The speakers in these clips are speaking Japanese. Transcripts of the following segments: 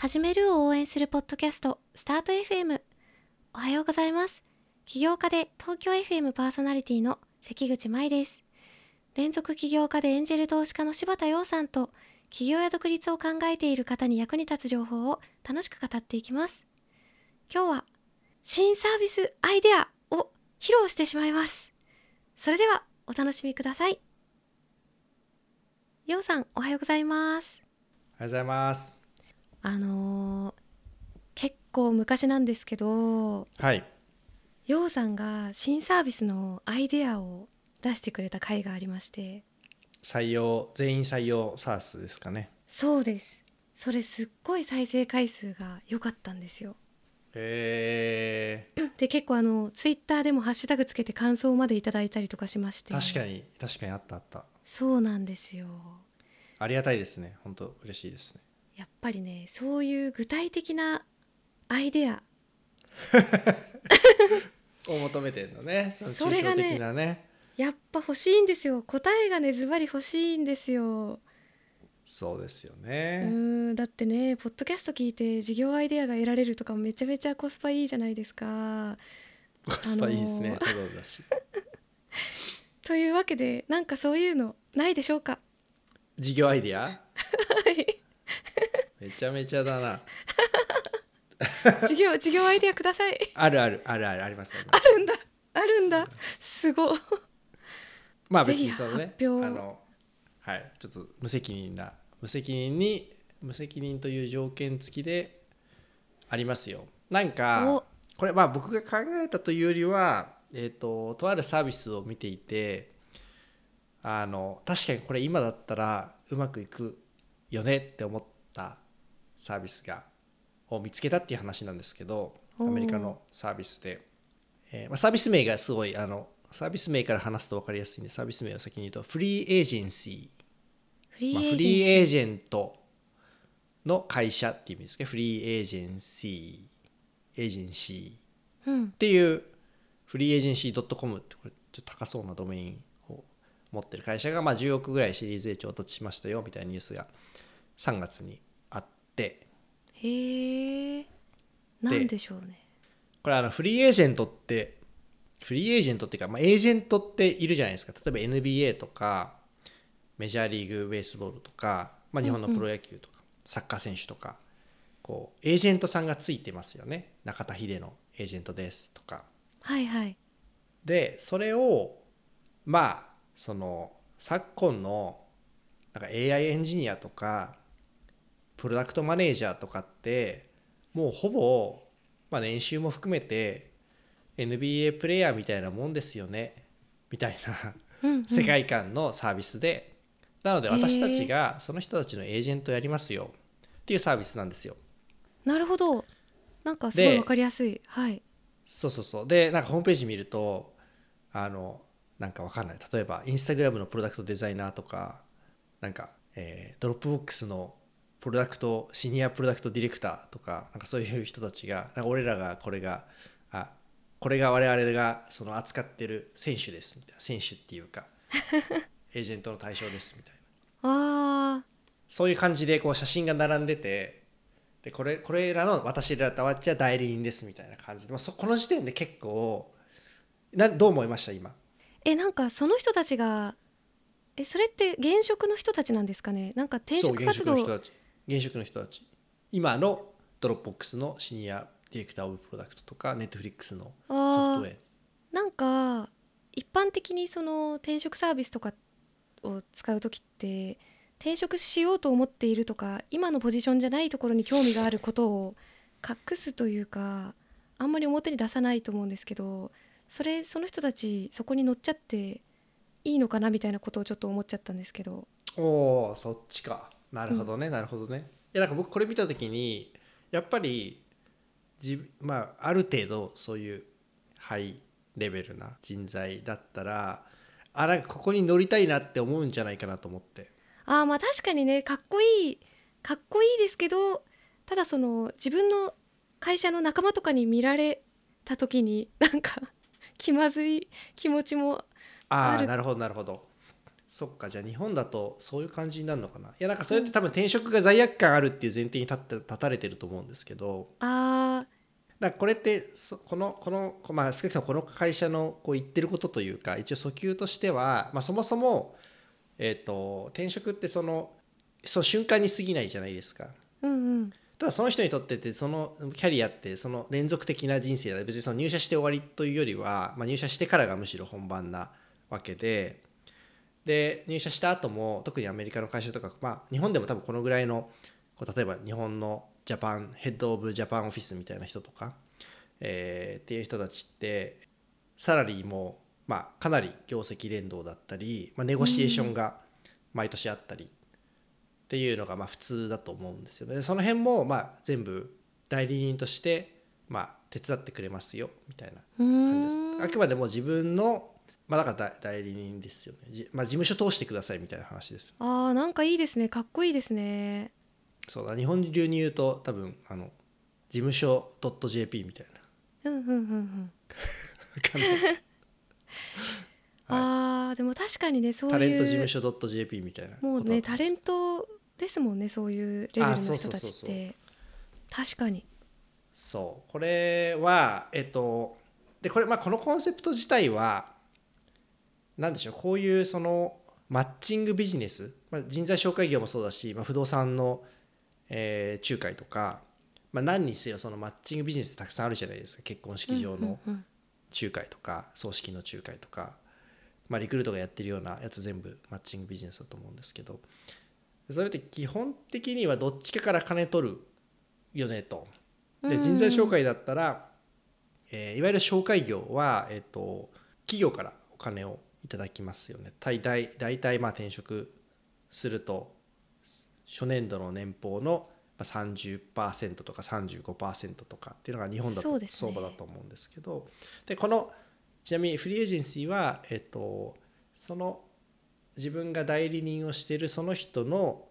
始めるを応援するポッドキャストスタート FM おはようございます。起業家で東京 FM パーソナリティの関口舞です。連続起業家でエンジェル投資家の柴田洋さんと起業や独立を考えている方に役に立つ情報を楽しく語っていきます。今日は新サービスアイデアを披露してしまいます。それではお楽しみください。洋さんおはようございます。おはようございます。あのー結構昔なんですけどはい。ようさんが新サービスのアイデアを出してくれた回がありまして採用、全員採用サースですかね。そうですそれすっごい再生回数が良かったんですよえで結構あのツイッターでもハッシュタグつけて感想までいただいたりとかしましてー、確かに、確かにあったあった。そうなんですよありがたいですね。本当嬉しいですね。やっぱりねそういう具体的なアイデア を求めてるのね。その抽象的なね。やっぱ欲しいんですよ答えがねズバリ欲しいんですよそうですようね。ーんだってねポッドキャスト聞いて事業アイデアが得られるとかめちゃめちゃコスパいいじゃないですかコスパいいですね。あのただだし。というわけでなんかそういうのないでしょうか？事業アイディア？はいめちゃめちゃだな。事業事業アイデアください。あるある、あるある、あります。あるんだ。あるんだ。すごい。まあ別にそのね、あの、はい、ちょっと無責任な、無責任に、無責任という条件付きでありますよ。なんかお、これまあ僕が考えたというよりは、えっ、と、とあるサービスを見ていて、あの、確かにこれ今だったらうまくいくよねって思ったサービスが、を見つけたっていう話なんですけど、アメリカのサービスで。えーまあ、サービス名がすごいあのサービス名から話すと分かりやすいんでサービス名を先に言うとフリーエージェンシー、まあ、フリーエージェンシー。エージェントの会社っていう意味ですねフリーエージェンシー。エージェンシー。うん。っていうフリーエージェンシー .com ってこれちょっと高そうなドメインを持ってる会社がまあ10億ぐらいシリーズ A 調達しましたよみたいなニュースが3月にへえなんでしょうね。これあのフリーエージェントってフリーエージェントっていうか、まあ、エージェントっているじゃないですか。例えば NBA とかメジャーリーグベースボールとか、まあ、日本のプロ野球とか、サッカー選手とかこうエージェントさんがついてますよね。中田秀のエージェントですとか。はいはい。でそれをまあその昨今のなんか AI エンジニアとかプロダクトマネージャーとかってもうほぼ、まあ、年収も含めて NBA プレイヤーみたいなもんですよねみたいなうんうん。世界観のサービスで、なので私たちがその人たちのエージェントやりますよっていうサービスなんですよ。なるほど。なんかすごいでわかりやすい。はい。そうそうそう。でなんかホームページ見るとあのなんかわかんない。例えばインスタグラムのプロダクトデザイナーとかなんか、えードロップボックスのプロダクトシニアプロダクトディレクターとかなんかそういう人たちがなんか俺らがこれがあこれが我々がその扱ってる選手ですみたいな選手っていうか エージェントの対象ですみたいな。あ。そういう感じでこう写真が並んでてでこれこれらの私らたわっちは代理人ですみたいな感じで、まあ、そこの時点で結構などう思いました今？ーえなんかその人たちがえそれって現職の人たちなんですかね？なんか転職活動職の人たち現職の人たち。今のドロップボックスのシニアディレクターオブプロダクトとかネットフリックスのソフトウェア。なんか一般的にその転職サービスとかを使う時って転職しようと思っているとか今のポジションじゃないところに興味があることを隠すというかあんまり表に出さないと思うんですけどそれその人たちそこに乗っちゃっていいのかなみたいなことをちょっと思っちゃったんですけど。おおそっちかなるほどね、なるほどね。いやなんか僕これ見た時にやっぱり自まあある程度そういうハイレベルな人材だったらあなんかここに乗りたいなって思うんじゃないかなと思って。ああまあ確かにねかっこいいかっこいいですけどただその自分の会社の仲間とかに見られた時になんか気まずい気持ちもあある。あなるほどなるほどそっかじゃあ日本だとそういう感じになるのかな？いやなんかそれって多分転職が罪悪感あるっていう前提に立って立たれてると思うんですけど。あだこれってそこのこのこまあ少なくともこの会社のこう言ってることというか一応訴求としては、まあ、そもそも、えー、と転職ってそのその瞬間に過ぎないじゃないですか。ーうんうん。ただその人にとってってそのキャリアってその連続的な人生だ別にその入社して終わりというよりは、まあ、入社してからがむしろ本番なわけでで入社した後も特にアメリカの会社とか、まあ、日本でも多分このぐらいのこう例えば日本のジャパンヘッド・オブ・ジャパンオフィスみたいな人とか、えーっていう人たちってサラリーも、まあ、かなり業績連動だったり、まあ、ネゴシエーションが毎年あったりっていうのがまあ普通だと思うんですよね。その辺もまあ全部代理人としてまあ手伝ってくれますよみたいなう感じです。あくまでも自分のまあだから代代理人ですよね。じまあ事務所通してくださいみたいな話です。あーなんかいいですね。かっこいいですね。そうだ。日本流に言うと多分あの事務所 .jp みたいな。うんうんうんうん。あーでも確かにねそういうタレント事務所 .jp みたいなもうねタレントトですもんねそういうレベルの人たちって。確かに。そう。これはえっとでこれまあこのコンセプト自体は何でしょうこういうそのマッチングビジネス、まあ、人材紹介業もそうだし、まあ、不動産の、えー仲介とか、まあ、何にせよそのマッチングビジネスたくさんあるじゃないですか。結婚式場の仲介とか葬式の仲介とか、まあ、リクルートがやってるようなやつ全部マッチングビジネスだと思うんですけど。それって基本的にはどっちかから金取るよねと。でうん。人材紹介だったら、えーいわゆる紹介業は、えー、と企業からお金をいただきますよね。大体大体まあ転職すると初年度の年俸のまあ30%とか35%とかっていうのが日本だと相場だと思うんですけどでこのちなみにフリーエージェンシーは、えっと、その自分が代理人をしているその人の、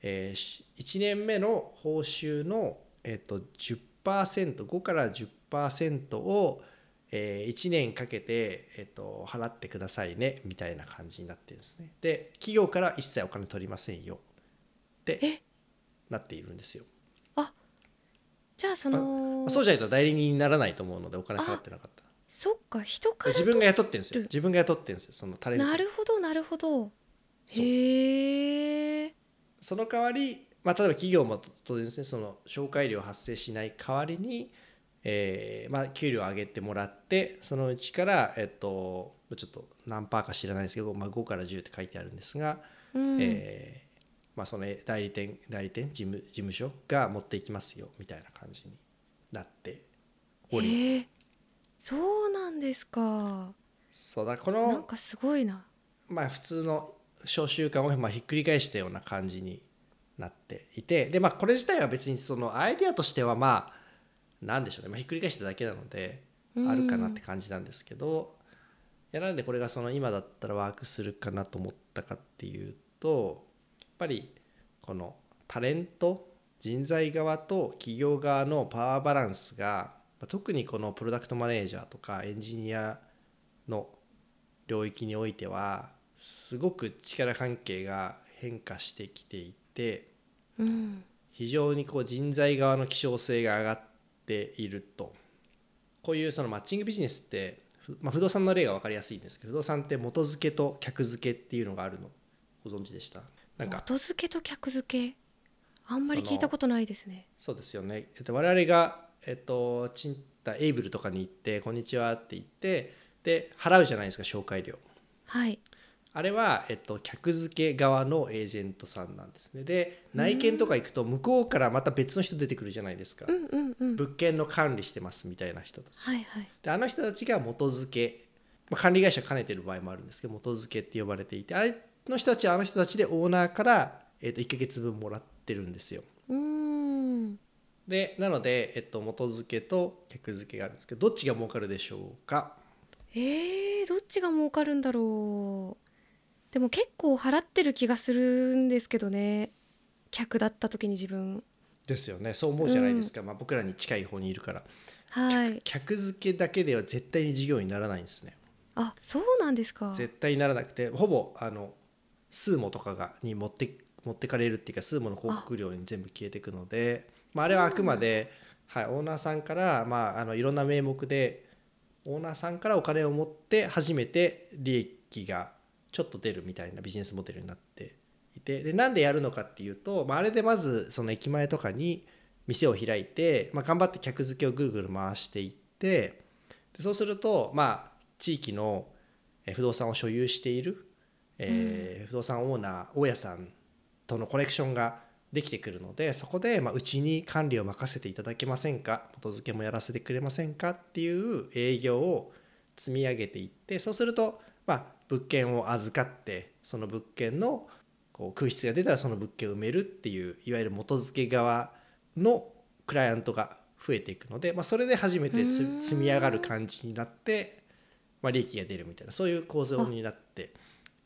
え1年目の報酬の、えっと、10%5 から10%を、え1年かけて、えっと、払ってくださいねみたいな感じになってるんですね。で企業から一切お金取りませんよ。ってえ？なっているんですよ。じゃあその、まあそうじゃないと代理人にならないと思うのでお金払ってなかったら。そっか人から自分が雇ってるんですよ。る。自分が雇ってるんですよそのタレントなるほどなるほど。へえその代わり、まあ、例えば企業も当然ですねその紹介料発生しない代わりに、えーまあ、給料を上げてもらってそのうちから、えっと、ちょっと何パーか知らないですけど、まあ、5から10って書いてあるんですが、うん、えーまあ、その代理店代理店事務事務所が持っていきますよみたいな感じになっておりへえそうなんですか。そうだこのなんかすごいな。まあ普通の召集感をまあひっくり返したような感じになっていてでまあこれ自体は別にそのアイデアとしてはまあなんでしょうね、まあ、ひっくり返しただけなのでうん。あるかなって感じなんですけど、いやなんでこれがその今だったらワークするかなと思ったかっていうとやっぱりこのタレント人材側と企業側のパワーバランスがまあ特にこのプロダクトマネージャーとかエンジニアの領域においてはすごく力関係が変化してきていてうん。非常にこう人材側の希少性が上がっていると。こういうそのマッチングビジネスって、ふまあ、不動産の例が分かりやすいんですけど不動産って元付けと客付けっていうのがあるの。ご存知でした？なんか。元付けと客付け？あんまり聞いたことないですね。そうですよね、えっと、我々が、えっと、賃貸エイブルとかに行って「こんにちは」って言ってで払うじゃないですか紹介料。はいあれは、えっと、客付け側のエージェントさんなんですね。で内見とか行くと向こうからまた別の人出てくるじゃないですか、物件の管理してますみたいな人たち。はいはい。であの人たちが元付け、まあ、管理会社兼ねてる場合もあるんですけど元付けって呼ばれていてあれの人たちはあの人たちでオーナーから、えっと、1ヶ月分もらってるんですよ。うーん。でなので、えっと、元付けと客付けがあるんですけどどっちが儲かるでしょうか？えー、どっちが儲かるんだろうでも結構払ってる気がするんですけどね。客だった時に自分。ですよね。そう思うじゃないですか、まあ、僕らに近い方にいるから。はい。客付けだけでは絶対に事業にならないんですね。あそうなんですか。絶対にならなくてほぼあのスーモとかがに持って持ってかれるっていうかスーモの広告料に全部消えていくので。まあ、あれはあくまで、はい、オーナーさんから、まあ、あのいろんな名目でオーナーさんからお金を持って初めて利益がちょっと出るみたいなビジネスモデルになっていてでなんでやるのかっていうと、まあ、あれでまずその駅前とかに店を開いて、まあ、頑張って客付けをぐるぐる回していってでそうすると、まあ、地域のえー不動産を所有している、えー不動産オーナー大家さんとのコネクションができてくるのでそこで、まあ、うちに管理を任せていただけませんか元付けもやらせてくれませんかっていう営業を積み上げていってそうすると、まあ、物件を預かってその物件のこう空室が出たらその物件を埋めるっていういわゆる元付け側のクライアントが増えていくので、まあ、それで初めて積み上がる感じになって、まあ、利益が出るみたいなそういう構造になって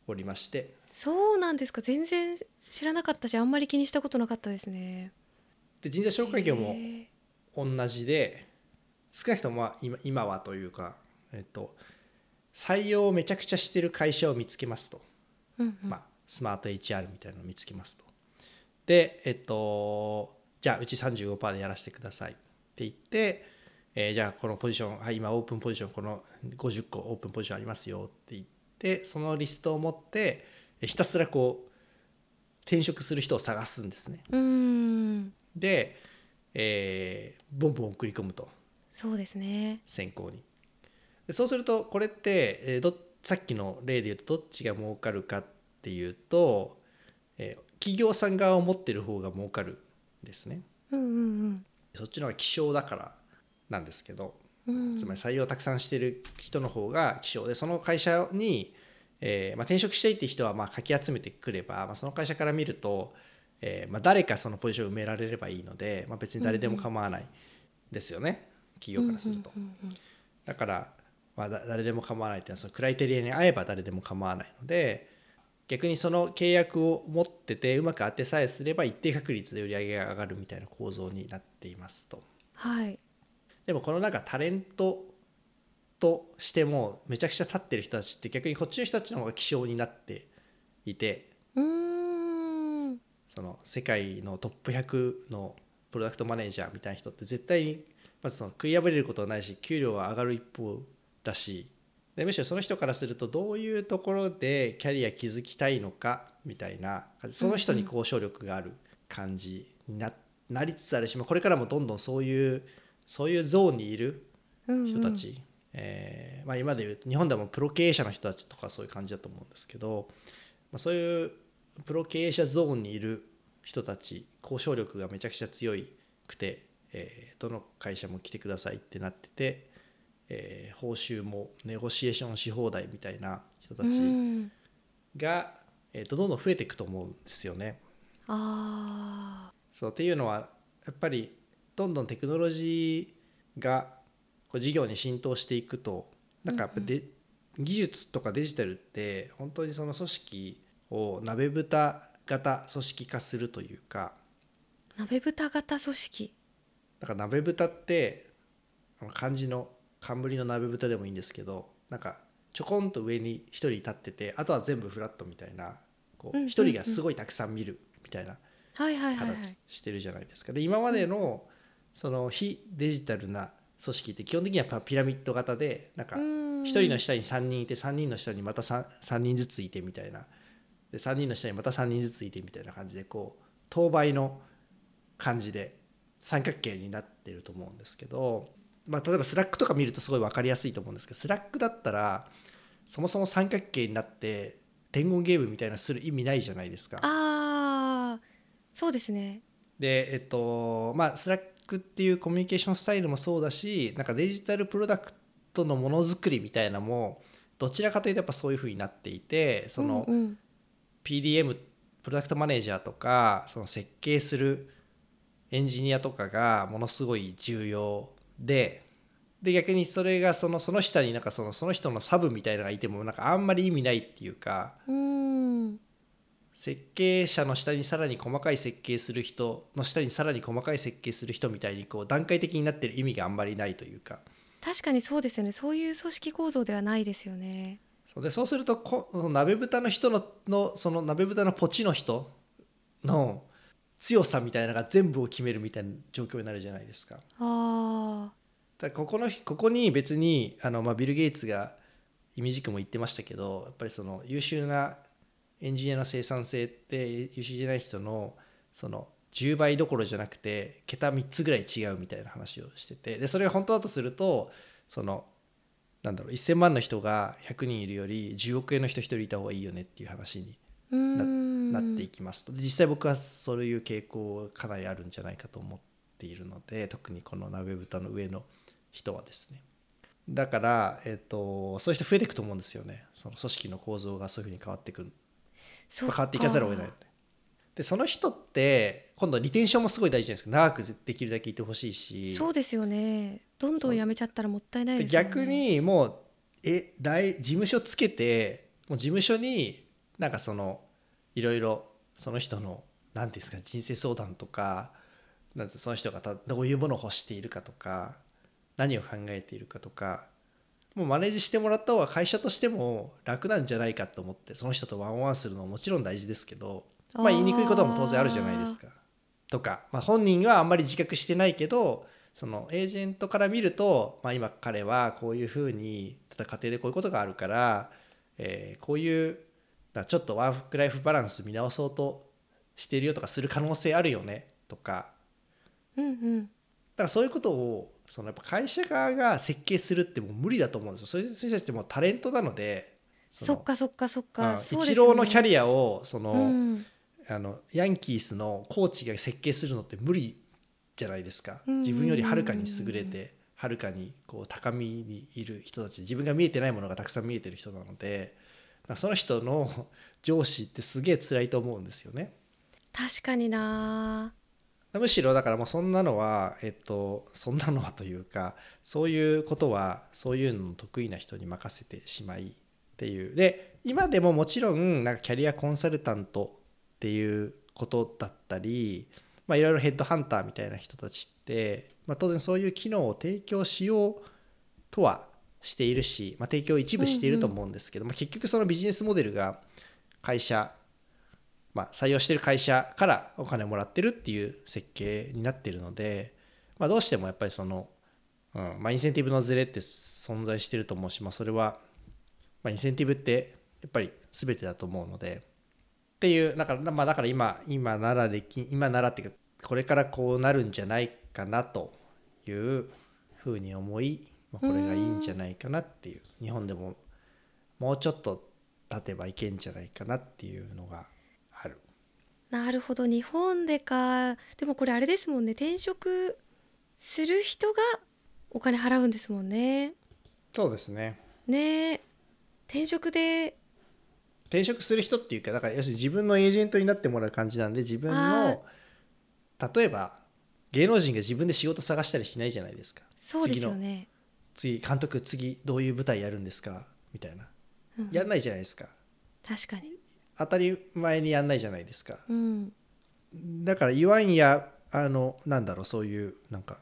おりまして。そうなんですか。全然知らなかったしあんまり気にしたことなかったですね。で人材紹介業も同じで少なくともまあ今今はというか、えっと、採用をめちゃくちゃしてる会社を見つけますと、うんうん。まあ、スマート HR みたいなのを見つけますと。でえっとじゃあうち35%でやらせてくださいって言って、えーじゃあこのポジション、はい、今オープンポジションこの50個オープンポジションありますよって言ってそのリストを持ってえひたすらこう転職する人を探すんですね。で、えーボンボン送り込むと。そうですね。先行に。でそうするとこれって、えーどさっきの例で言うとどっちが儲かるかっていうと、えー企業さん側を持ってる方が儲かるんですね。うんうんそっちの方が希少だからなんですけどうん。うんつまり採用をたくさんしてる人の方が希少でその会社に、えーまあ、転職したいっていう人はまあかき集めてくれば、まあ、その会社から見ると、えーまあ、誰かそのポジションを埋められればいいので、まあ、別に誰でも構わないですよね、企業からすると。うんうん。だから、まあ、だ誰でも構わないっていうのはそのクライテリアに合えば誰でも構わないので逆にその契約を持っててうまく当てさえすれば一定確率で売り上げが上がるみたいな構造になっていますと。はいでもこのなんかタレントとしてもめちゃくちゃ立ってる人たちって逆にこっちの人たちの方が希少になっていてうーんその世界のトップ100のプロダクトマネージャーみたいな人って絶対にまずその食い破れることはないし給料は上がる一方だしでむしろその人からするとどういうところでキャリア築きたいのかみたいなその人に交渉力がある感じにななりつつあるしまあこれからもどんどんそういうそういうゾーンにいるうんうん。人たち、えーまあ、今でいうと日本でもプロ経営者の人たちとかそういう感じだと思うんですけど、まあ、そういうプロ経営者ゾーンにいる人たち交渉力がめちゃくちゃ強くて、えーどの会社も来てくださいってなってて、えー報酬もネゴシエーションし放題みたいな人たうちんが、えーとどんどん増えていくと思うんですよね。あそうっていうのはやっぱりどんどんテクノロジーがこう事業に浸透していくとなんかやっぱで、技術とかデジタルって本当にその組織を鍋蓋型組織化するというか。ー鍋蓋型組織。だから鍋蓋って漢字の冠の鍋蓋でもいいんですけどなんかちょこんと上に一人立っててあとは全部フラットみたいなこうんうんうん。う一人がすごいたくさん見るみたいな形いしてるじゃないですか。で今までのその非デジタルな組織って基本的にはやっぱピラミッド型でなんか1 1人の下に3人いて3人の下にまた 3, 3人ずついてみたいな。で3人の下にまた3人ずついてみたいな感じでこう等倍の感じで三角形になってると思うんですけど、まあ、例えばスラックとか見るとすごい分かりやすいと思うんですけどスラックだったらそもそも三角形になって伝言ゲームみたいなする意味ないじゃないですか。ああそうですねでえっとまあスラックっていうコミュニケーションスタイルもそうだしなんかデジタルプロダクトのものづくりみたいなのもどちらかというとやっぱそういうふうになっていてその PDM プロダクトマネージャーとかその設計するエンジニアとかがものすごい重要でで逆にそれがそのその下になんかそのその人のサブみたいなのがいてもなんかあんまり意味ないっていうか設計者の下にさらに細かい設計する人の下にさらに細かい設計する人みたいにこう段階的になってる意味があんまりないというか。確かにそうですよね。そういう組織構造ではないですよね。そうでそうするとこ鍋豚の人ののその鍋豚のポチの人の強さみたいなのが全部を決めるみたいな状況になるじゃないですか。あだからここのここに別にあの、まあ、ビル・ゲイツがイメージ君も言ってましたけどやっぱりその優秀なエンジニアの生産性って優秀じゃない人のその10倍どころじゃなくて桁3つぐらい違うみたいな話をしててでそれが本当だとするとそのなんだろう1,000万の人が100人いるより10億円の人1人いた方がいいよねっていう話にーうーんなっていきますと。で実際僕はそういう傾向かなりあるんじゃないかと思っているので特にこの鍋豚の上の人はですね。だから、えっとそういう人増えていくと思うんですよね。その組織の構造がそういうふうに変わっていく変わっていかざるを得ないのででその人って今度リテンションもすごい大事じゃないですか。長くできるだけいてほしいし。そうですよね。どんどんやめちゃったらもったいないでですよね。逆にもうえ大事務所つけてもう事務所になんかそのいろいろその人の何ていうんですか人生相談とかなんその人がたどういうものを欲しているかとか何を考えているかとかもうマネージしてもらった方が会社としても楽なんじゃないかと思ってその人とワンワンするのももちろん大事ですけどまあ言いにくいことも当然あるじゃないですか。とか、まあ、本人はあんまり自覚してないけどそのエージェントから見ると、まあ、今彼はこういうふうにただ家庭でこういうことがあるから、えーこういうだちょっとワークライフバランス見直そうとしてるよとかする可能性あるよねとか。うんうん。だからそういうことをそのやっぱ会社側が設計するってもう無理だと思うんですよ。そういう人たちってもうタレントなのでそっかそっかそっか、うんそうですイチローのキャアリアをその、うん。あのヤンキースのコーチが設計するのって無理じゃないですか。うん自分よりはるかに優れてはるかにこう高みにいる人たち。自分が見えてないものがたくさん見えてる人なので。まあその人の 上司ってすげえ辛いと思うんですよね。確かになむしろだからもうそんなのはえっとそんなのはというかそういうことはそういうの得意な人に任せてしまいっていうで今でももちろんなんかキャリアコンサルタントっていうことだったりまあいろいろヘッドハンターみたいな人たちって、まあ、当然そういう機能を提供しようとはしているし、まあ、提供を一部していると思うんですけど、まあ、結局そのビジネスモデルが会社まあ、採用してる会社からお金もらってるっていう設計になってるので、まあ、どうしてもやっぱりその、うんまあ、インセンティブのズレって存在してると思うし、まあ、それは、まあ、インセンティブってやっぱり全てだと思うのでっていうだから,、まあ、だから今今ならでき今ならっていうかこれからこうなるんじゃないかなというふうに思い、まあ、これがいいんじゃないかなっていう日本でももうちょっと経てばいけんじゃないかなっていうのがある。なるほど。日本でかでもこれあれですもんね。転職する人がお金払うんですもんね。そうですね。ね。え転職で。転職する人っていうかだから要するに自分のエージェントになってもらう感じなんで自分の例えば芸能人が自分で仕事探したりしないじゃないですか。そうですよね次監督次どういう舞台やるんですか？みたいな。うん。やんないじゃないですか。確かに。当たり前にやんないじゃないですか。うん。だから言わんやあのなんだろうそういうなんか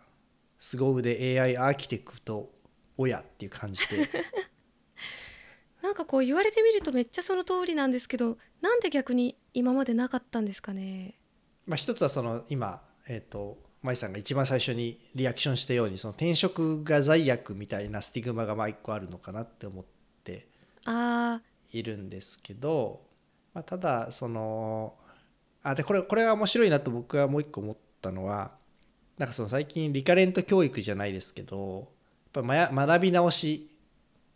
凄腕 AI アーキテクト親っていう感じで。なんかこう言われてみるとめっちゃその通りなんですけどなんで逆に今までなかったんですかね？まあ、一つはその今、えー、と舞さんが一番最初にリアクションしたようにその転職が罪悪みたいなスティグマがまあ一個あるのかなって思っているんですけど、まあ、ただそのあでこれこれが面白いなと僕はもう一個思ったのはなんかその最近リカレント教育じゃないですけどやっぱ学び直し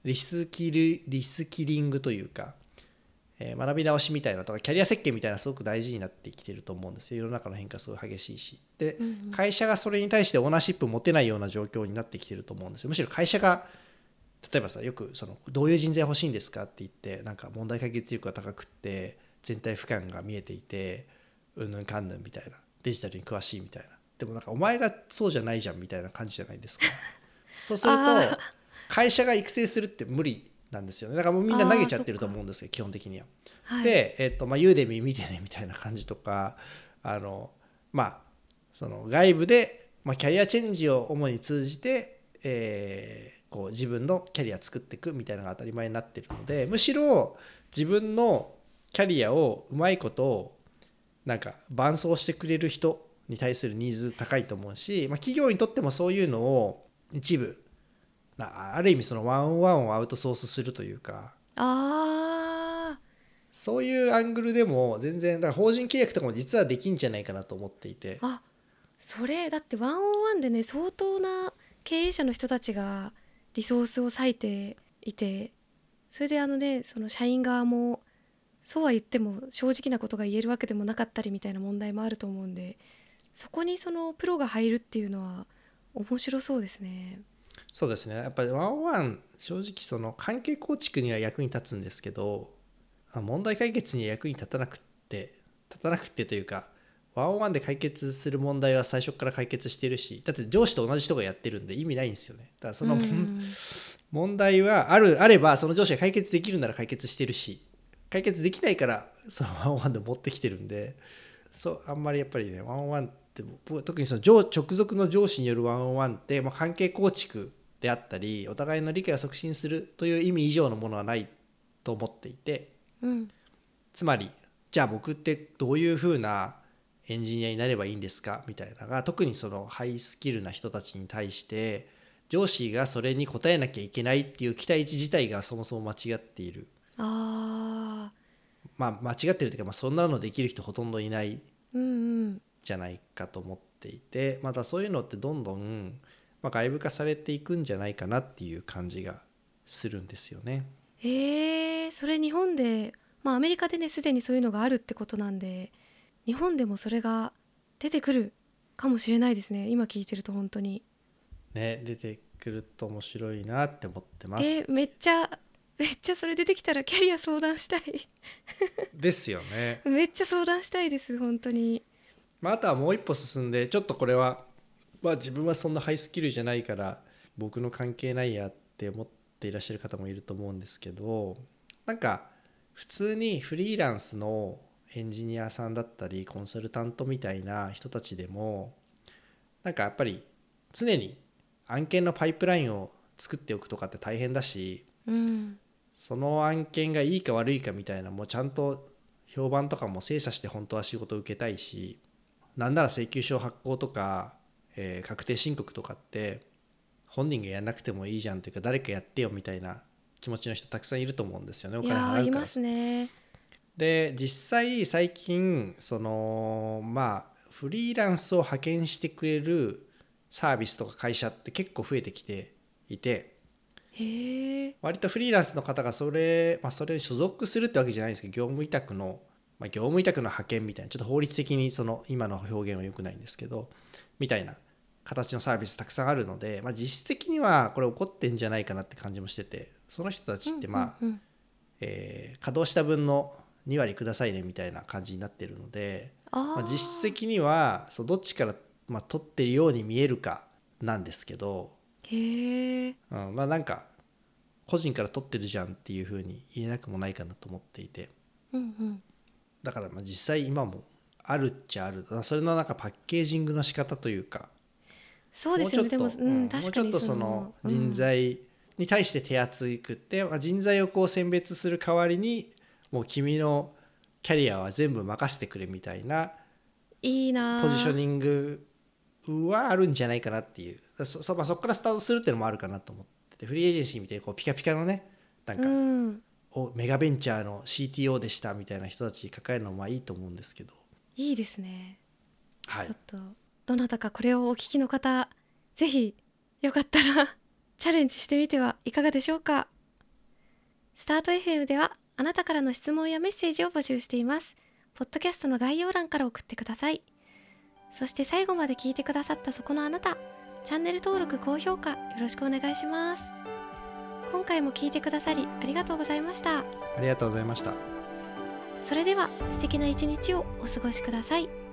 リスキルリスキリングというか、えー学び直しみたいなとかキャリア設計みたいなすごく大事になってきてると思うんですよ。世の中の変化すごい激しいし。で、うんうん。会社がそれに対してオーナーシップ持てないような状況になってきてると思うんですよ。むしろ会社が例えばさよくそのどういう人材欲しいんですかって言ってなんか問題解決力が高くって全体俯瞰が見えていてうんぬんかんぬんみたいな。デジタルに詳しいみたいな。でもなんかお前がそうじゃないじゃんみたいな感じじゃないですか。そうすると 会社が育成するって無理なんですよね。だからもうみんな投げちゃってると思うんですけど基本的には。あ、はい、で、えっとまあ、ユーデミ見てねみたいな感じとかあのまあその外部で、まあ、キャリアチェンジを主に通じて、えーこう自分のキャリア作っていくみたいなのが当たり前になってるのでむしろ自分のキャリアをうまいことなんか伴走してくれる人に対するニーズ高いと思うし、まあ、企業にとってもそういうのを一部ある意味そのワンオンワンをアウトソースするというか。あそういうアングルでも全然だから法人契約とかも実はできんじゃないかなと思っていて。あそれだってワンオンワンでね相当な経営者の人たちがリソースを割いていてそれであのねその社員側もそうは言っても正直なことが言えるわけでもなかったりみたいな問題もあると思うんでそこにそのプロが入るっていうのは面白そうですね。そうですね。やっぱり one on one 正直その関係構築には役に立つんですけど問題解決には役に立たなくって立たなくてというか one on one で解決する問題は最初から解決してるしだって上司と同じ人がやってるんで意味ないんですよね。だからその、問題はあるあればその上司が解決できるなら解決してるし解決できないからその one on one で持ってきてるんでそうあんまりやっぱりね one on one って特にその上直属の上司によるワンワンって、まあ、関係構築であったりお互いの理解を促進するという意味以上のものはないと思っていて、うん、つまりじゃあ僕ってどういうふうなエンジニアになればいいんですかみたいなのが特にそのハイスキルな人たちに対して上司がそれに応えなきゃいけないっていう期待値自体がそもそも間違っている。あまあ間違ってるというか、まあ、そんなのできる人ほとんどいないじゃないかと思っていて、またそういうのってどんどん、まあ、外部化されていくんじゃないかなっていう感じがするんですよね。へえそれ日本でまあアメリカでねすでにそういうのがあるってことなんで日本でもそれが出てくるかもしれないですね。今聞いてると本当に。ね出てくると面白いなって思ってます。えめっちゃめっちゃそれ出てきたらキャリア相談したい。ですよね。めっちゃ相談したいです本当に。まあ、あとはもう一歩進んでちょっとこれは、まあ、自分はそんなハイスキルじゃないから僕の関係ないやって思っていらっしゃる方もいると思うんですけどなんか普通にフリーランスのエンジニアさんだったりコンサルタントみたいな人たちでもなんかやっぱり常に案件のパイプラインを作っておくとかって大変だし、うん、その案件がいいか悪いかみたいなもうちゃんと評判とかも精査して本当は仕事を受けたいしなんなら請求書発行とか、えー、確定申告とかって本人がやらなくてもいいじゃんというか誰かやってよみたいな気持ちの人たくさんいると思うんですよね。お金払うから。ね、で実際最近そのまあフリーランスを派遣してくれるサービスとか会社って結構増えてきていて割とフリーランスの方がそれ、まあ、それに所属するってわけじゃないんですけど業務委託のまあ、業務委託の派遣みたいなちょっと法律的にその今の表現は良くないんですけどみたいな形のサービスたくさんあるので、まあ、実質的にはこれ起こってんじゃないかなって感じもしててその人たちってまあ、えー、稼働した分の2割くださいねみたいな感じになってるのでまあ、実質的にはそうどっちから、まあ、取ってるように見えるかなんですけどへうん、まあなんか個人から取ってるじゃんっていうふうに言えなくもないかなと思っていて。うんうん。だからまあ実際今もあるっちゃある。それのなんかパッケージングの仕方というかそうですよね。でも、うん、もうちょっとその人材に対して手厚くって、まあ、人材をこう選別する代わりにもう君のキャリアは全部任せてくれみたいないいなポジショニングはあるんじゃないかなっていう。そそ,、まあ、そこからスタートするっていうのもあるかなと思っててフリーエージェンシーみたいにこうピカピカのねなんか、うん。メガベンチャーの CTO でしたみたいな人たち抱えるのはいいと思うんですけど。いいですね、はい、ちょっとどなたかこれをお聞きの方ぜひよかったら チャレンジしてみてはいかがでしょうか。スタート FM ではあなたからの質問やメッセージを募集しています。ポッドキャストの概要欄から送ってください。そして最後まで聞いてくださったそこのあなたチャンネル登録高評価よろしくお願いします。今回も聞いてくださりありがとうございました。ありがとうございました。それでは素敵な一日をお過ごしください